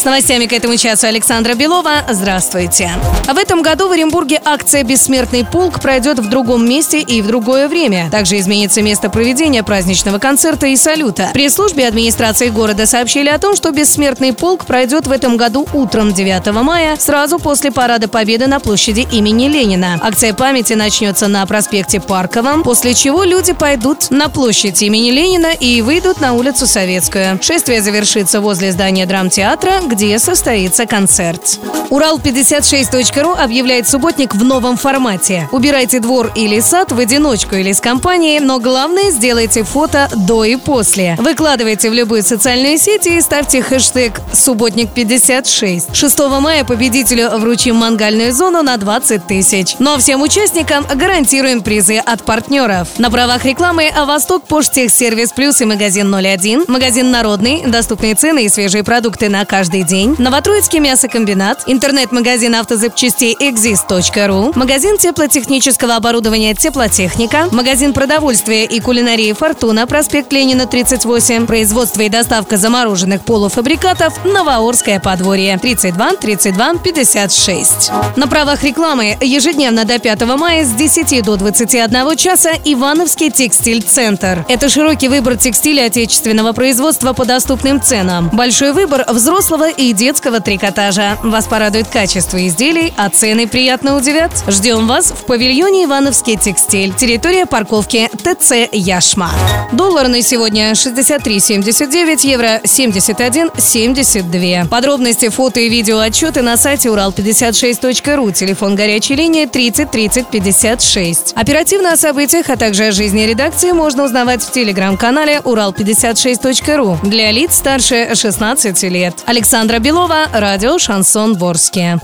С новостями к этому часу Александра Белова. Здравствуйте. В этом году в Оренбурге акция «Бессмертный полк» пройдет в другом месте и в другое время. Также изменится место проведения праздничного концерта и салюта. При службе администрации города сообщили о том, что «Бессмертный полк» пройдет в этом году утром 9 мая, сразу после Парада Победы на площади имени Ленина. Акция памяти начнется на проспекте Парковом, после чего люди пойдут на площадь имени Ленина и выйдут на улицу Советскую. Шествие завершится возле здания драмтеатра, где состоится концерт. Урал56.ру объявляет субботник в новом формате. Убирайте двор или сад в одиночку или с компанией, но главное сделайте фото до и после. Выкладывайте в любую социальную сеть и ставьте хэштег «Субботник56». 6 мая победителю вручим мангальную зону на 20 тысяч. Но всем участникам гарантируем призы от партнеров. На правах рекламы «Восток Поштехсервис Плюс» и магазин 01, магазин «Народный», доступные цены и свежие продукты на каждый день, Новотроицкий мясокомбинат, интернет-магазин автозапчастей exist.ru, магазин теплотехнического оборудования «Теплотехника», магазин продовольствия и кулинарии «Фортуна», проспект Ленина, 38, производство и доставка замороженных полуфабрикатов «Новоорское подворье», 32 32 56. На правах рекламы ежедневно до 5 мая с 10 до 21 часа Ивановский текстиль-центр. Это широкий выбор текстиля отечественного производства по доступным ценам. Большой выбор взрослого и детского трикотажа. Вас порадует качество изделий, а цены приятно удивят. Ждем вас в павильоне Ивановский текстиль. Территория парковки ТЦ Яшма. Доллар на сегодня 63,79, евро 71,72. Подробности, фото и видео отчеты на сайте урал56.ру. Телефон горячей линии 30 30 56. Оперативно о событиях, а также о жизни редакции можно узнавать в телеграм-канале урал56.ру для лиц старше 16 лет. Александра Белова, радио «Шансон Ворске».